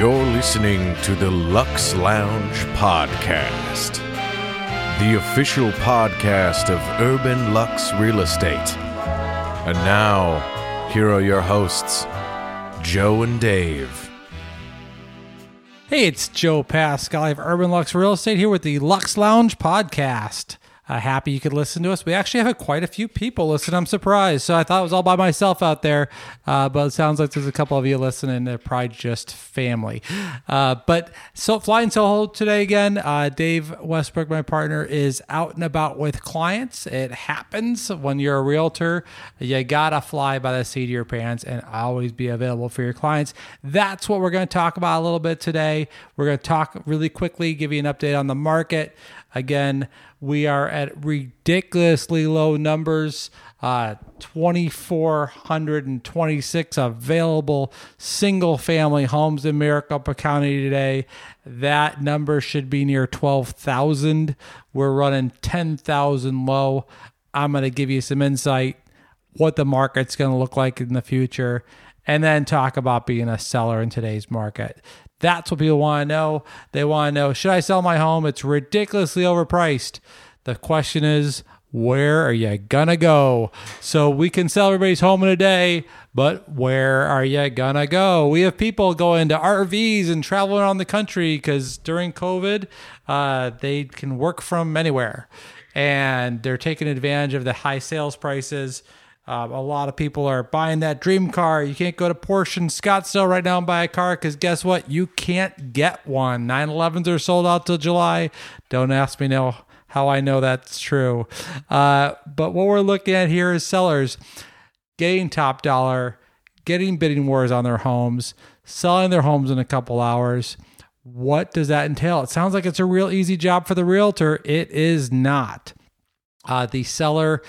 You're listening to the Luxe Lounge Podcast, the official podcast of Urban Lux Real Estate. And now, here are your hosts, Joe and Dave. Hey, it's Joe Pascal of Urban Lux Real Estate here with the Luxe Lounge podcast. Uh, happy you could listen to us. We actually have quite a few people listen. I'm surprised. So I thought it was all by myself out there, uh, but it sounds like there's a couple of you listening. They're probably just family. Uh, but so flying solo today again. Uh, Dave Westbrook, my partner, is out and about with clients. It happens when you're a realtor. You gotta fly by the seat of your pants and always be available for your clients. That's what we're going to talk about a little bit today. We're going to talk really quickly, give you an update on the market. Again, we are at ridiculously low numbers. Uh, 2,426 available single family homes in Maricopa County today. That number should be near 12,000. We're running 10,000 low. I'm going to give you some insight what the market's going to look like in the future and then talk about being a seller in today's market. That's what people want to know. They want to know should I sell my home? It's ridiculously overpriced. The question is, where are you gonna go? So we can sell everybody's home in a day, but where are you gonna go? We have people going to RVs and traveling around the country because during COVID, uh, they can work from anywhere, and they're taking advantage of the high sales prices. Uh, a lot of people are buying that dream car. You can't go to Porsche and Scottsdale right now and buy a car because guess what? You can't get one. 911s are sold out till July. Don't ask me now how I know that's true. Uh, but what we're looking at here is sellers getting top dollar, getting bidding wars on their homes, selling their homes in a couple hours. What does that entail? It sounds like it's a real easy job for the realtor. It is not. Uh, the seller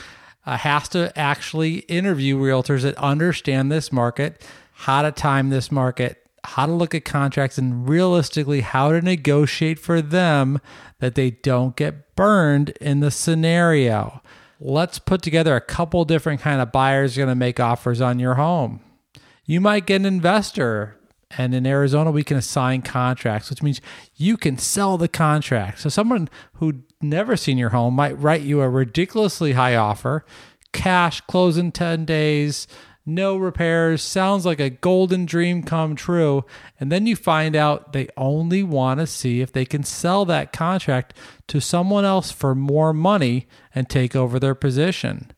uh, has to actually interview realtors that understand this market, how to time this market, how to look at contracts, and realistically how to negotiate for them that they don't get burned in the scenario. Let's put together a couple different kind of buyers going to make offers on your home. You might get an investor and in Arizona, we can assign contracts, which means you can sell the contract. So someone who never seen your home might write you a ridiculously high offer, cash, close in 10 days, no repairs, sounds like a golden dream come true. And then you find out they only want to see if they can sell that contract to someone else for more money and take over their position.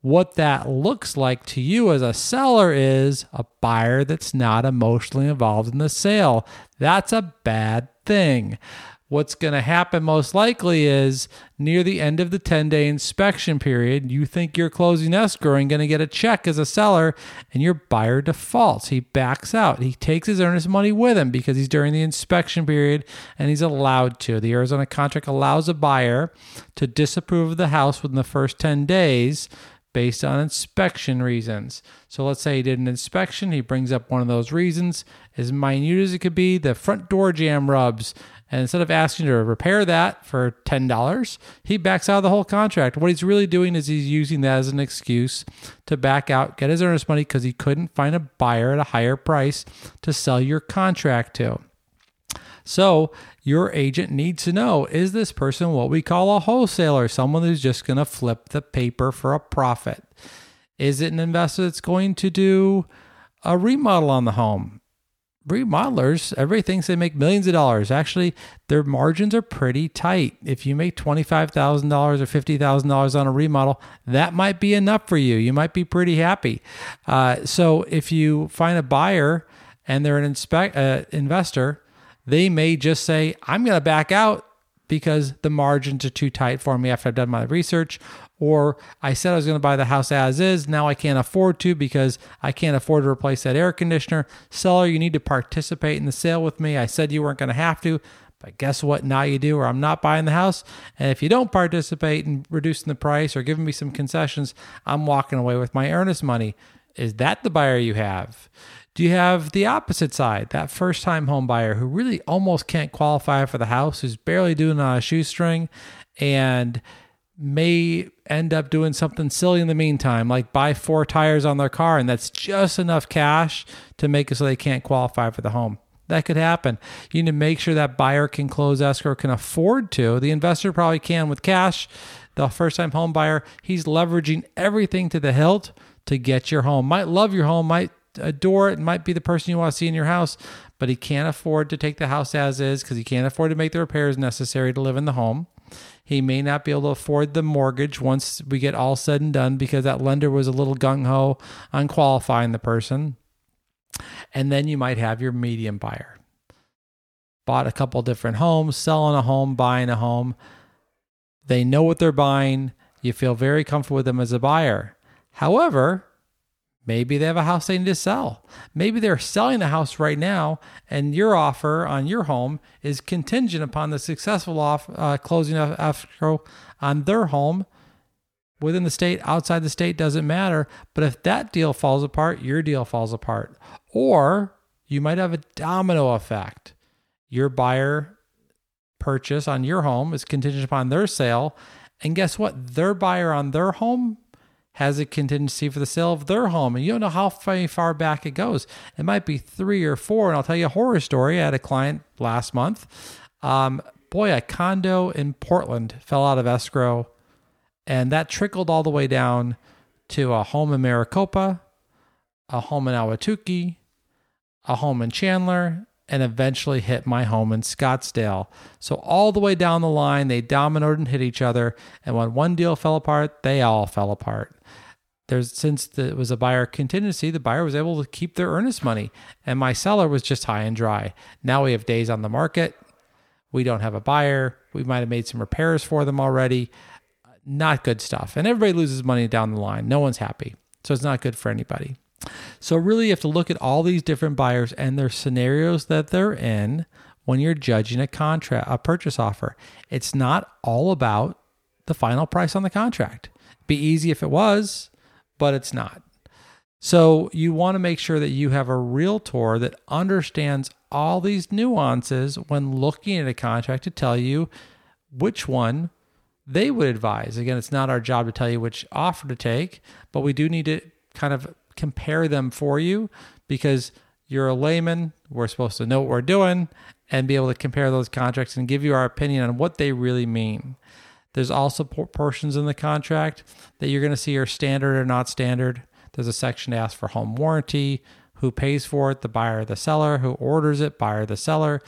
What that looks like to you as a seller is a buyer that's not emotionally involved in the sale. That's a bad thing. What's going to happen most likely is near the end of the 10 day inspection period, you think you're closing escrow and going to get a check as a seller, and your buyer defaults. He backs out. He takes his earnest money with him because he's during the inspection period and he's allowed to. The Arizona contract allows a buyer to disapprove of the house within the first 10 days based on inspection reasons. So let's say he did an inspection, he brings up one of those reasons, as minute as it could be, the front door jamb rubs. And instead of asking to repair that for $10, he backs out of the whole contract. What he's really doing is he's using that as an excuse to back out, get his earnest money because he couldn't find a buyer at a higher price to sell your contract to. So, your agent needs to know is this person what we call a wholesaler, someone who's just going to flip the paper for a profit? Is it an investor that's going to do a remodel on the home? Remodelers, everybody thinks they make millions of dollars. Actually, their margins are pretty tight. If you make $25,000 or $50,000 on a remodel, that might be enough for you. You might be pretty happy. Uh, so, if you find a buyer and they're an inspe- uh, investor, they may just say, I'm going to back out because the margins are too tight for me after I've done my research. Or I said I was going to buy the house as is. Now I can't afford to because I can't afford to replace that air conditioner. Seller, you need to participate in the sale with me. I said you weren't going to have to. But guess what? Now you do, or I'm not buying the house. And if you don't participate in reducing the price or giving me some concessions, I'm walking away with my earnest money. Is that the buyer you have? Do you have the opposite side, that first time home buyer who really almost can't qualify for the house, who's barely doing on a shoestring and may end up doing something silly in the meantime, like buy four tires on their car, and that's just enough cash to make it so they can't qualify for the home? That could happen. You need to make sure that buyer can close escrow, can afford to. The investor probably can with cash. The first time home buyer, he's leveraging everything to the hilt to get your home. Might love your home, might adore it, might be the person you want to see in your house, but he can't afford to take the house as is because he can't afford to make the repairs necessary to live in the home. He may not be able to afford the mortgage once we get all said and done because that lender was a little gung ho on qualifying the person. And then you might have your medium buyer. Bought a couple different homes, selling a home, buying a home. They know what they're buying. You feel very comfortable with them as a buyer. However, maybe they have a house they need to sell. Maybe they're selling the house right now, and your offer on your home is contingent upon the successful off uh, closing of escrow on their home within the state, outside the state, doesn't matter. But if that deal falls apart, your deal falls apart. Or you might have a domino effect. Your buyer purchase on your home is contingent upon their sale. And guess what? Their buyer on their home has a contingency for the sale of their home. And you don't know how far back it goes. It might be three or four. And I'll tell you a horror story. I had a client last month. Um, boy, a condo in Portland fell out of escrow and that trickled all the way down to a home in Maricopa, a home in Ahwatukee, a home in Chandler, and eventually hit my home in Scottsdale. So all the way down the line, they dominoed and hit each other. And when one deal fell apart, they all fell apart. There's since it was a buyer contingency, the buyer was able to keep their earnest money, and my seller was just high and dry. Now we have days on the market. We don't have a buyer. We might have made some repairs for them already not good stuff. And everybody loses money down the line. No one's happy. So it's not good for anybody. So really you have to look at all these different buyers and their scenarios that they're in when you're judging a contract, a purchase offer. It's not all about the final price on the contract. Be easy if it was, but it's not. So you want to make sure that you have a realtor that understands all these nuances when looking at a contract to tell you which one they would advise. Again, it's not our job to tell you which offer to take, but we do need to kind of compare them for you because you're a layman. We're supposed to know what we're doing and be able to compare those contracts and give you our opinion on what they really mean. There's also portions in the contract that you're going to see are standard or not standard. There's a section to ask for home warranty, who pays for it, the buyer or the seller, who orders it, buyer or the seller.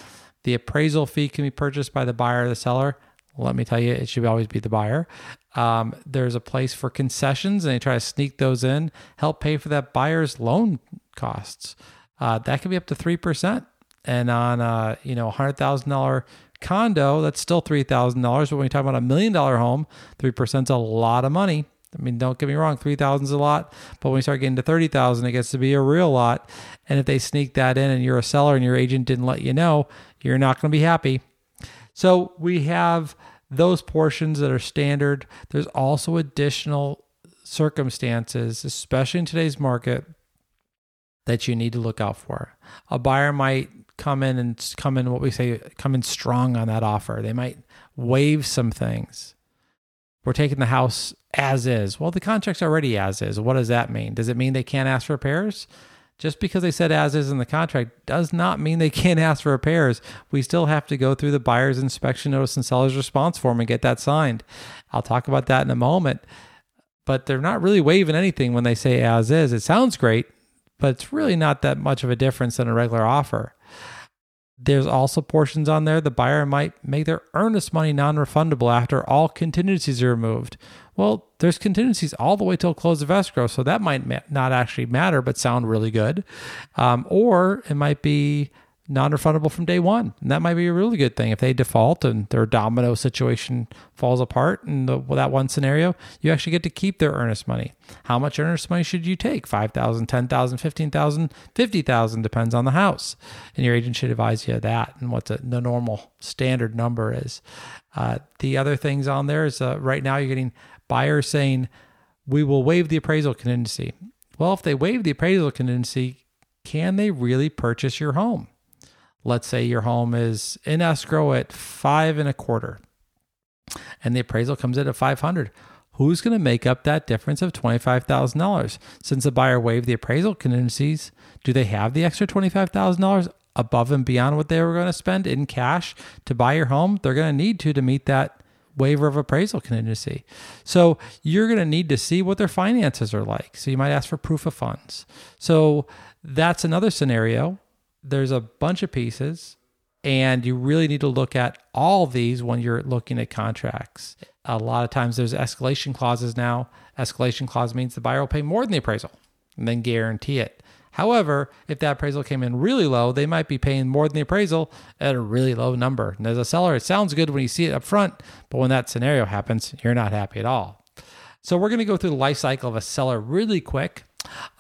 The appraisal fee can be purchased by the buyer or the seller let me tell you, it should always be the buyer. Um, there's a place for concessions, and they try to sneak those in, help pay for that buyer's loan costs. Uh, that can be up to three percent, and on a you know hundred thousand dollar condo, that's still three thousand dollars. But when you talk about a million dollar home, three percent is a lot of money. I mean, don't get me wrong, three thousand is a lot, but when you start getting to thirty thousand, it gets to be a real lot. And if they sneak that in, and you're a seller, and your agent didn't let you know, you're not going to be happy. So we have those portions that are standard. There's also additional circumstances, especially in today's market, that you need to look out for. A buyer might come in and come in what we say come in strong on that offer. They might waive some things. We're taking the house as is. Well, the contract's already as is. What does that mean? Does it mean they can't ask for repairs? Just because they said as is in the contract does not mean they can't ask for repairs. We still have to go through the buyer's inspection notice and seller's response form and get that signed. I'll talk about that in a moment. But they're not really waiving anything when they say as is. It sounds great, but it's really not that much of a difference than a regular offer. There's also portions on there the buyer might make their earnest money non refundable after all contingencies are removed. Well, there's contingencies all the way till close of escrow, so that might ma- not actually matter, but sound really good. Um, or it might be non-refundable from day one, and that might be a really good thing if they default and their domino situation falls apart. And the, that one scenario, you actually get to keep their earnest money. How much earnest money should you take? Five thousand, ten thousand, fifteen thousand, fifty thousand depends on the house, and your agent should advise you of that and what the, the normal standard number is. Uh, the other things on there is uh, right now you're getting buyers saying, we will waive the appraisal contingency. Well, if they waive the appraisal contingency, can they really purchase your home? Let's say your home is in escrow at five and a quarter, and the appraisal comes in at 500. Who's going to make up that difference of $25,000? Since the buyer waived the appraisal contingencies, do they have the extra $25,000? above and beyond what they were going to spend in cash to buy your home, they're going to need to to meet that waiver of appraisal contingency. So you're going to need to see what their finances are like. So you might ask for proof of funds. So that's another scenario. There's a bunch of pieces, and you really need to look at all these when you're looking at contracts. A lot of times there's escalation clauses now. Escalation clause means the buyer will pay more than the appraisal and then guarantee it. However, if that appraisal came in really low, they might be paying more than the appraisal at a really low number. And as a seller, it sounds good when you see it up front, but when that scenario happens, you're not happy at all. So we're going to go through the life cycle of a seller really quick,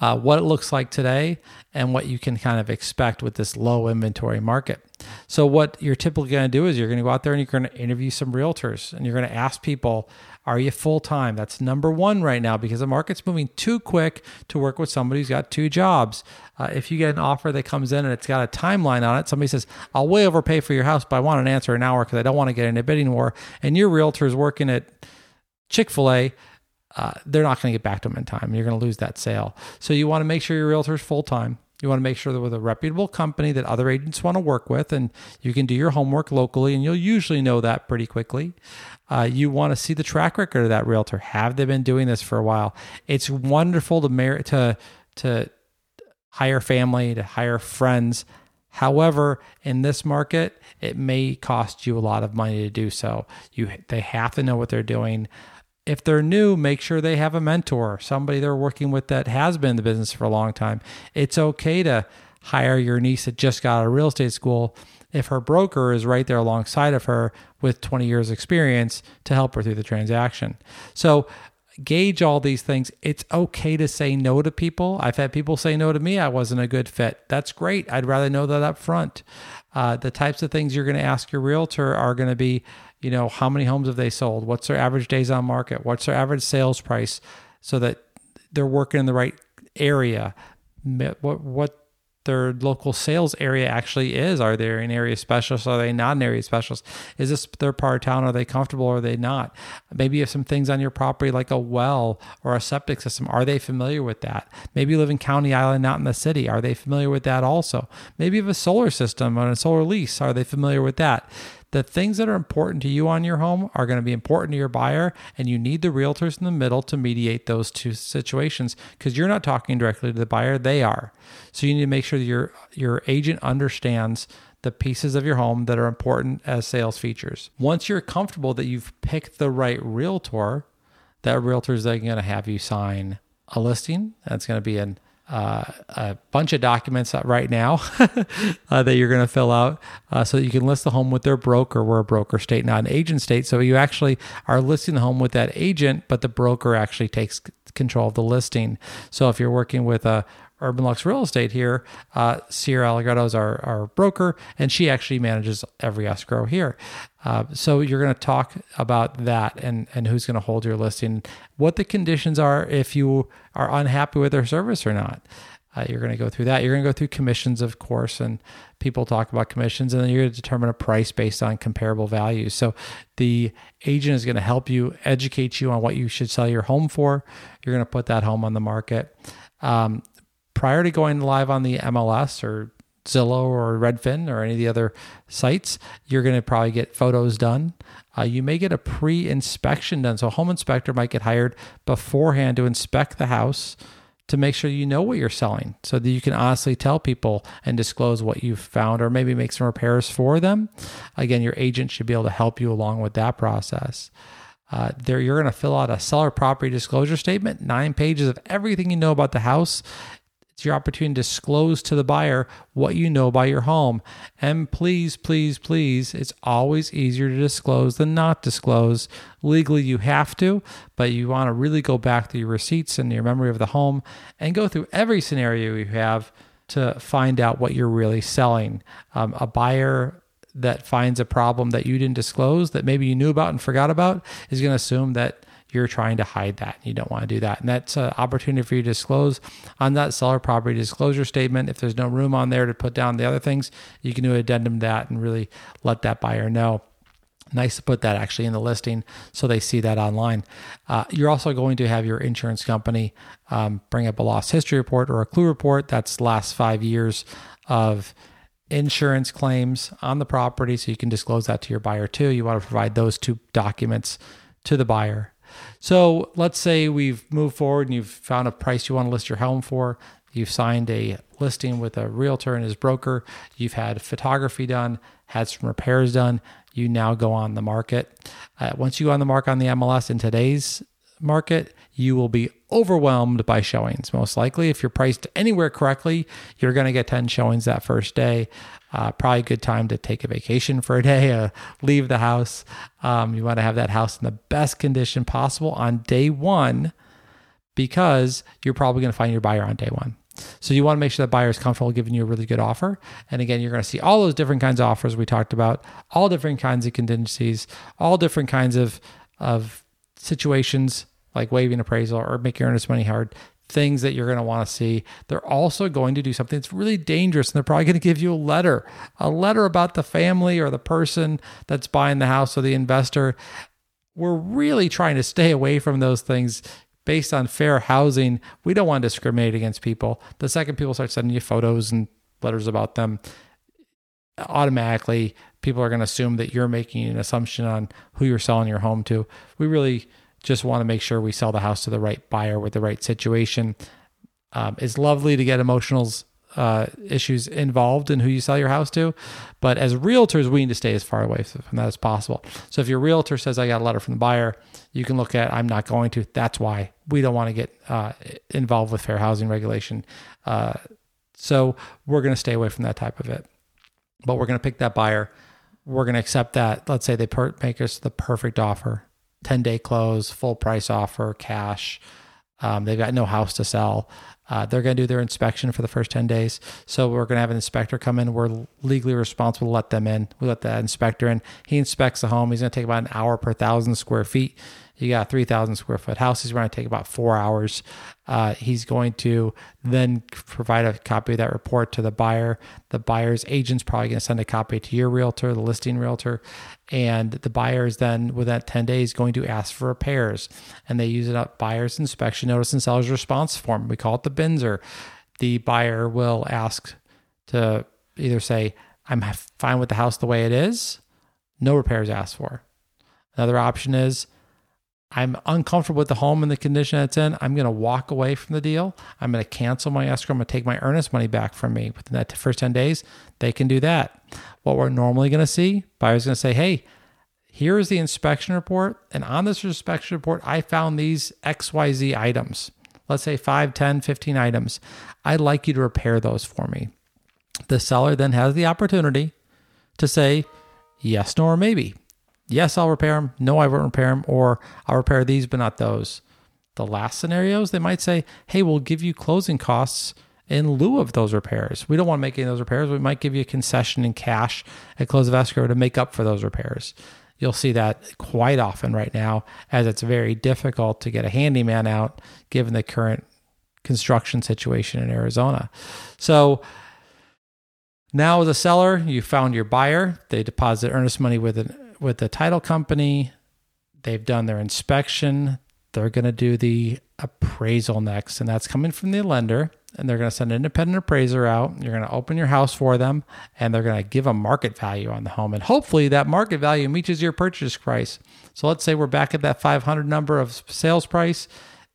uh, what it looks like today, and what you can kind of expect with this low inventory market. So what you're typically going to do is you're going to go out there and you're going to interview some realtors, and you're going to ask people are you full time? That's number one right now because the market's moving too quick to work with somebody who's got two jobs. Uh, if you get an offer that comes in and it's got a timeline on it, somebody says, I'll way overpay for your house, but I want an answer in an hour because I don't want to get in a bidding war. And your realtor is working at Chick fil A. Uh, they're not going to get back to them in time. You're going to lose that sale. So you want to make sure your realtor is full time. You want to make sure that with a reputable company that other agents want to work with, and you can do your homework locally, and you'll usually know that pretty quickly. Uh, you want to see the track record of that realtor. Have they been doing this for a while? It's wonderful to mar- to to hire family, to hire friends. However, in this market, it may cost you a lot of money to do so. You they have to know what they're doing. If they're new, make sure they have a mentor, somebody they're working with that has been in the business for a long time. It's okay to hire your niece that just got out of real estate school if her broker is right there alongside of her with 20 years experience to help her through the transaction. So gauge all these things. It's okay to say no to people. I've had people say no to me. I wasn't a good fit. That's great. I'd rather know that up front. Uh, the types of things you're going to ask your realtor are going to be, you know, how many homes have they sold? What's their average days on market? What's their average sales price? So that they're working in the right area. What what their local sales area actually is. Are they an area specialist? Are they not an area specialist? Is this their part of town? Are they comfortable or are they not? Maybe you have some things on your property like a well or a septic system. Are they familiar with that? Maybe you live in County Island, not in the city. Are they familiar with that also? Maybe you have a solar system on a solar lease. Are they familiar with that? The things that are important to you on your home are going to be important to your buyer and you need the realtors in the middle to mediate those two situations because you're not talking directly to the buyer they are. So you need to make sure that your your agent understands the pieces of your home that are important as sales features. Once you're comfortable that you've picked the right realtor that realtor is then going to have you sign a listing that's going to be an uh, a bunch of documents right now uh, that you're going to fill out uh, so that you can list the home with their broker. We're a broker state, not an agent state. So you actually are listing the home with that agent, but the broker actually takes control of the listing. So if you're working with a Urban Lux Real Estate here, uh, Sierra Allegretto is our, our broker, and she actually manages every escrow here. Uh, so you're going to talk about that and, and who's going to hold your listing, what the conditions are if you are unhappy with their service or not. Uh, you're going to go through that. You're going to go through commissions, of course, and people talk about commissions, and then you're going to determine a price based on comparable values. So the agent is going to help you educate you on what you should sell your home for. You're going to put that home on the market. Um, prior to going live on the MLS or Zillow or Redfin or any of the other sites, you're going to probably get photos done. Uh, you may get a pre inspection done. So, a home inspector might get hired beforehand to inspect the house to make sure you know what you're selling so that you can honestly tell people and disclose what you've found or maybe make some repairs for them. Again, your agent should be able to help you along with that process. Uh, there, you're going to fill out a seller property disclosure statement, nine pages of everything you know about the house it's your opportunity to disclose to the buyer what you know about your home. And please, please, please, it's always easier to disclose than not disclose. Legally, you have to, but you want to really go back to your receipts and your memory of the home and go through every scenario you have to find out what you're really selling. Um, a buyer that finds a problem that you didn't disclose that maybe you knew about and forgot about is going to assume that you're trying to hide that. You don't want to do that. And that's an opportunity for you to disclose on that seller property disclosure statement. If there's no room on there to put down the other things, you can do an addendum to that and really let that buyer know. Nice to put that actually in the listing so they see that online. Uh, you're also going to have your insurance company um, bring up a loss history report or a CLUE report. That's last five years of insurance claims on the property so you can disclose that to your buyer too. You want to provide those two documents to the buyer. So let's say we've moved forward and you've found a price you want to list your home for. You've signed a listing with a realtor and his broker. You've had photography done, had some repairs done. You now go on the market. Uh, once you go on the market on the MLS in today's market, you will be overwhelmed by showings. Most likely, if you're priced anywhere correctly, you're going to get 10 showings that first day. Uh, probably a good time to take a vacation for a day, uh, leave the house. Um, you want to have that house in the best condition possible on day one because you're probably going to find your buyer on day one. So you want to make sure that buyer is comfortable giving you a really good offer. And again, you're going to see all those different kinds of offers we talked about, all different kinds of contingencies, all different kinds of of situations like waiving appraisal or making earnest money hard, things that you're going to want to see. They're also going to do something that's really dangerous and they're probably going to give you a letter, a letter about the family or the person that's buying the house or the investor. We're really trying to stay away from those things based on fair housing, we don't want to discriminate against people. The second people start sending you photos and letters about them, automatically people are going to assume that you're making an assumption on who you're selling your home to. We really just want to make sure we sell the house to the right buyer with the right situation. Um, it's lovely to get emotionals uh, issues involved in who you sell your house to. But as realtors, we need to stay as far away from that as possible. So if your realtor says, I got a letter from the buyer, you can look at, I'm not going to. That's why we don't want to get uh, involved with fair housing regulation. Uh, so we're going to stay away from that type of it. But we're going to pick that buyer. We're going to accept that. Let's say they per- make us the perfect offer 10 day close, full price offer, cash. Um, they've got no house to sell. Uh, they're going to do their inspection for the first 10 days. So we're going to have an inspector come in. We're legally responsible to let them in. We let that inspector in. He inspects the home. He's going to take about an hour per thousand square feet. You got a 3,000 square foot house. He's going to take about four hours. Uh, he's going to then provide a copy of that report to the buyer. The buyer's agent's probably going to send a copy to your realtor, the listing realtor, and the buyer is then within 10 days going to ask for repairs. And they use it up buyer's inspection notice and seller's response form. We call it the BINSR. The buyer will ask to either say, I'm fine with the house the way it is, no repairs asked for. Another option is I'm uncomfortable with the home and the condition it's in. I'm going to walk away from the deal. I'm going to cancel my escrow. I'm going to take my earnest money back from me within that first 10 days. They can do that. What we're normally going to see, buyer's going to say, hey, here is the inspection report. And on this inspection report, I found these XYZ items. Let's say 5, 10, 15 items. I'd like you to repair those for me. The seller then has the opportunity to say yes, no, or maybe yes, I'll repair them. No, I won't repair them. Or I'll repair these, but not those. The last scenarios, they might say, hey, we'll give you closing costs in lieu of those repairs. We don't want to make any of those repairs. We might give you a concession in cash at close of escrow to make up for those repairs. You'll see that quite often right now, as it's very difficult to get a handyman out given the current construction situation in Arizona. So, now, as a seller, you found your buyer. They deposit earnest money with an with the title company. They've done their inspection. They're going to do the appraisal next, and that's coming from the lender. And they're going to send an independent appraiser out. You're going to open your house for them, and they're going to give a market value on the home. And hopefully, that market value meets your purchase price. So let's say we're back at that 500 number of sales price.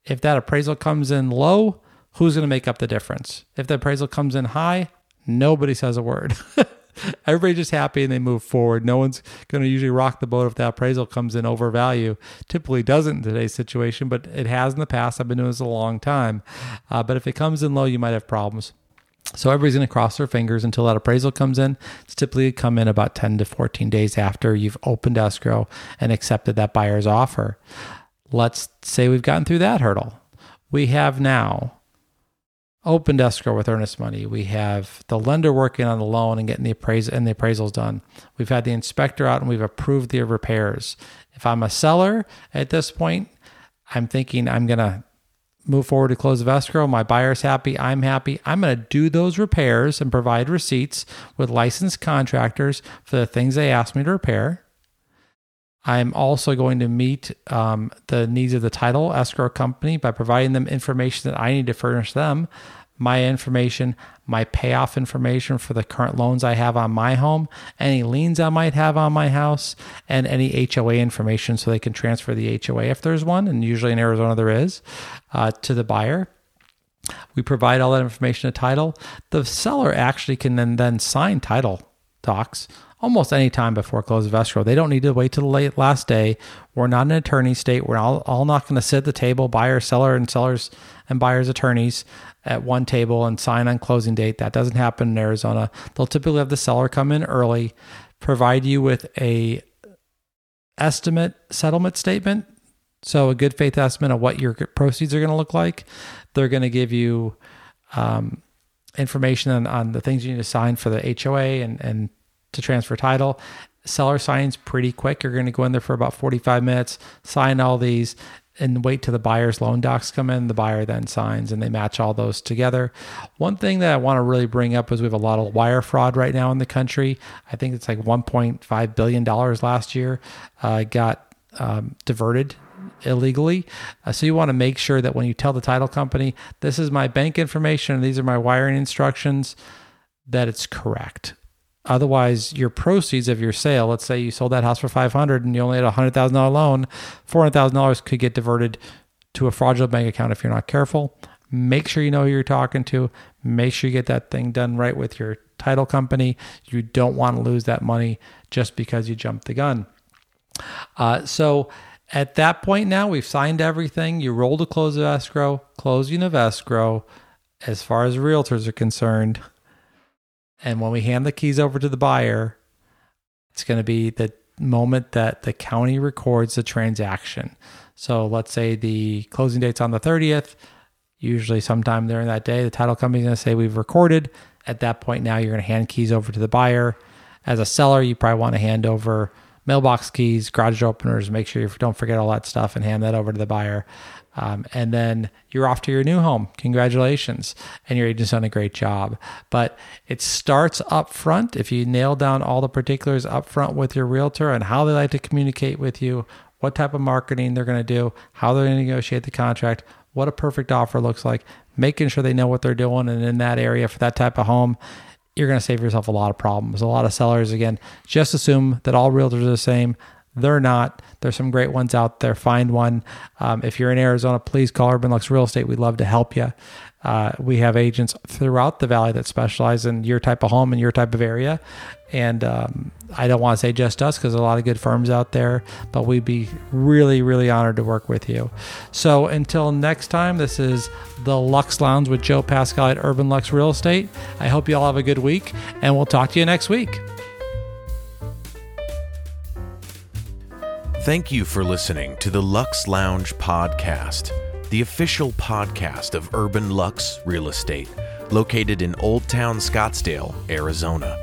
If that appraisal comes in low, who's going to make up the difference? If the appraisal comes in high, nobody says a word. Everybody's just happy and they move forward. No one's going to usually rock the boat if that appraisal comes in over value. Typically doesn't in today's situation, but it has in the past. I've been doing this a long time. Uh, but if it comes in low, you might have problems. So everybody's going to cross their fingers until that appraisal comes in. It's typically come in about 10 to 14 days after you've opened escrow and accepted that buyer's offer. Let's say we've gotten through that hurdle. We have now opened escrow with earnest money. We have the lender working on the loan and getting the appraisal and the appraisals done. We've had the inspector out and we've approved the repairs. If I'm a seller at this point, I'm thinking I'm gonna move forward to close of escrow. My buyer's happy. I'm happy. I'm to do those repairs and provide receipts with licensed contractors for the things they asked me to repair. I'm also going to meet um, the needs of the title escrow company by providing them information that I need to furnish them my information, my payoff information for the current loans I have on my home, any liens I might have on my house, and any HOA information so they can transfer the HOA if there's one. And usually in Arizona, there is uh, to the buyer. We provide all that information to title. The seller actually can then, then sign title docs almost any time before close of escrow. They don't need to wait till the late last day. We're not an attorney state. We're all, all not going to sit at the table, buyer, seller, and sellers and buyers attorneys at one table and sign on closing date. That doesn't happen in Arizona. They'll typically have the seller come in early, provide you with a estimate settlement statement. So a good faith estimate of what your proceeds are going to look like. They're going to give you um, information on, on the things you need to sign for the HOA and, and to transfer title. Seller signs pretty quick. You're going to go in there for about 45 minutes, sign all these, and wait till the buyer's loan docs come in. The buyer then signs and they match all those together. One thing that I want to really bring up is we have a lot of wire fraud right now in the country. I think it's like $1.5 billion last year uh, got um, diverted illegally. Uh, so you want to make sure that when you tell the title company, this is my bank information and these are my wiring instructions, that it's correct. Otherwise, your proceeds of your sale, let's say you sold that house for 500 and you only had a $100,000 loan, $400,000 could get diverted to a fraudulent bank account if you're not careful. Make sure you know who you're talking to. Make sure you get that thing done right with your title company. You don't want to lose that money just because you jumped the gun. Uh, so at that point now, we've signed everything. You roll the close of escrow, closing of escrow. As far as realtors are concerned, and when we hand the keys over to the buyer, it's going to be the moment that the county records the transaction. So let's say the closing date's on the 30th. Usually, sometime during that day, the title company's going to say we've recorded. At that point, now you're going to hand keys over to the buyer. As a seller, you probably want to hand over mailbox keys, garage openers. Make sure you don't forget all that stuff and hand that over to the buyer. Um, and then you're off to your new home. Congratulations. And your agent's done a great job. But it starts up front. If you nail down all the particulars up front with your realtor and how they like to communicate with you, what type of marketing they're going to do, how they're going to negotiate the contract, what a perfect offer looks like, making sure they know what they're doing. And in that area for that type of home, you're going to save yourself a lot of problems. A lot of sellers, again, just assume that all realtors are the same. They're not. There's some great ones out there. Find one. Um, if you're in Arizona, please call Urban Lux Real Estate. We'd love to help you. Uh, we have agents throughout the valley that specialize in your type of home and your type of area. And um, I don't want to say just us because a lot of good firms out there, but we'd be really, really honored to work with you. So until next time, this is the Luxe Lounge with Joe Pascal at Urban Lux Real Estate. I hope you all have a good week, and we'll talk to you next week. Thank you for listening to the Luxe Lounge Podcast, the official podcast of Urban Lux Real Estate, located in Old Town Scottsdale, Arizona.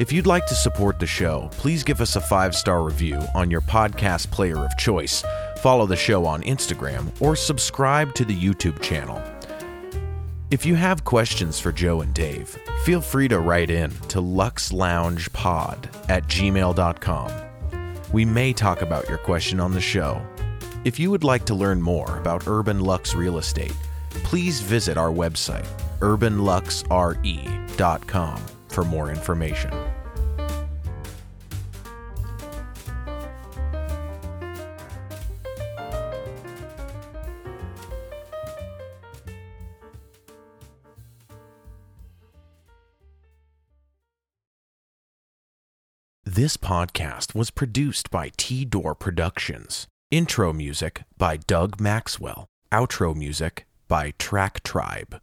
If you'd like to support the show, please give us a five star review on your podcast player of choice, follow the show on Instagram, or subscribe to the YouTube channel. If you have questions for Joe and Dave, feel free to write in to luxloungepod at gmail.com we may talk about your question on the show. If you would like to learn more about Urban Lux Real Estate, please visit our website, urbanluxre.com, for more information. This podcast was produced by T Door Productions. Intro music by Doug Maxwell. Outro music by Track Tribe.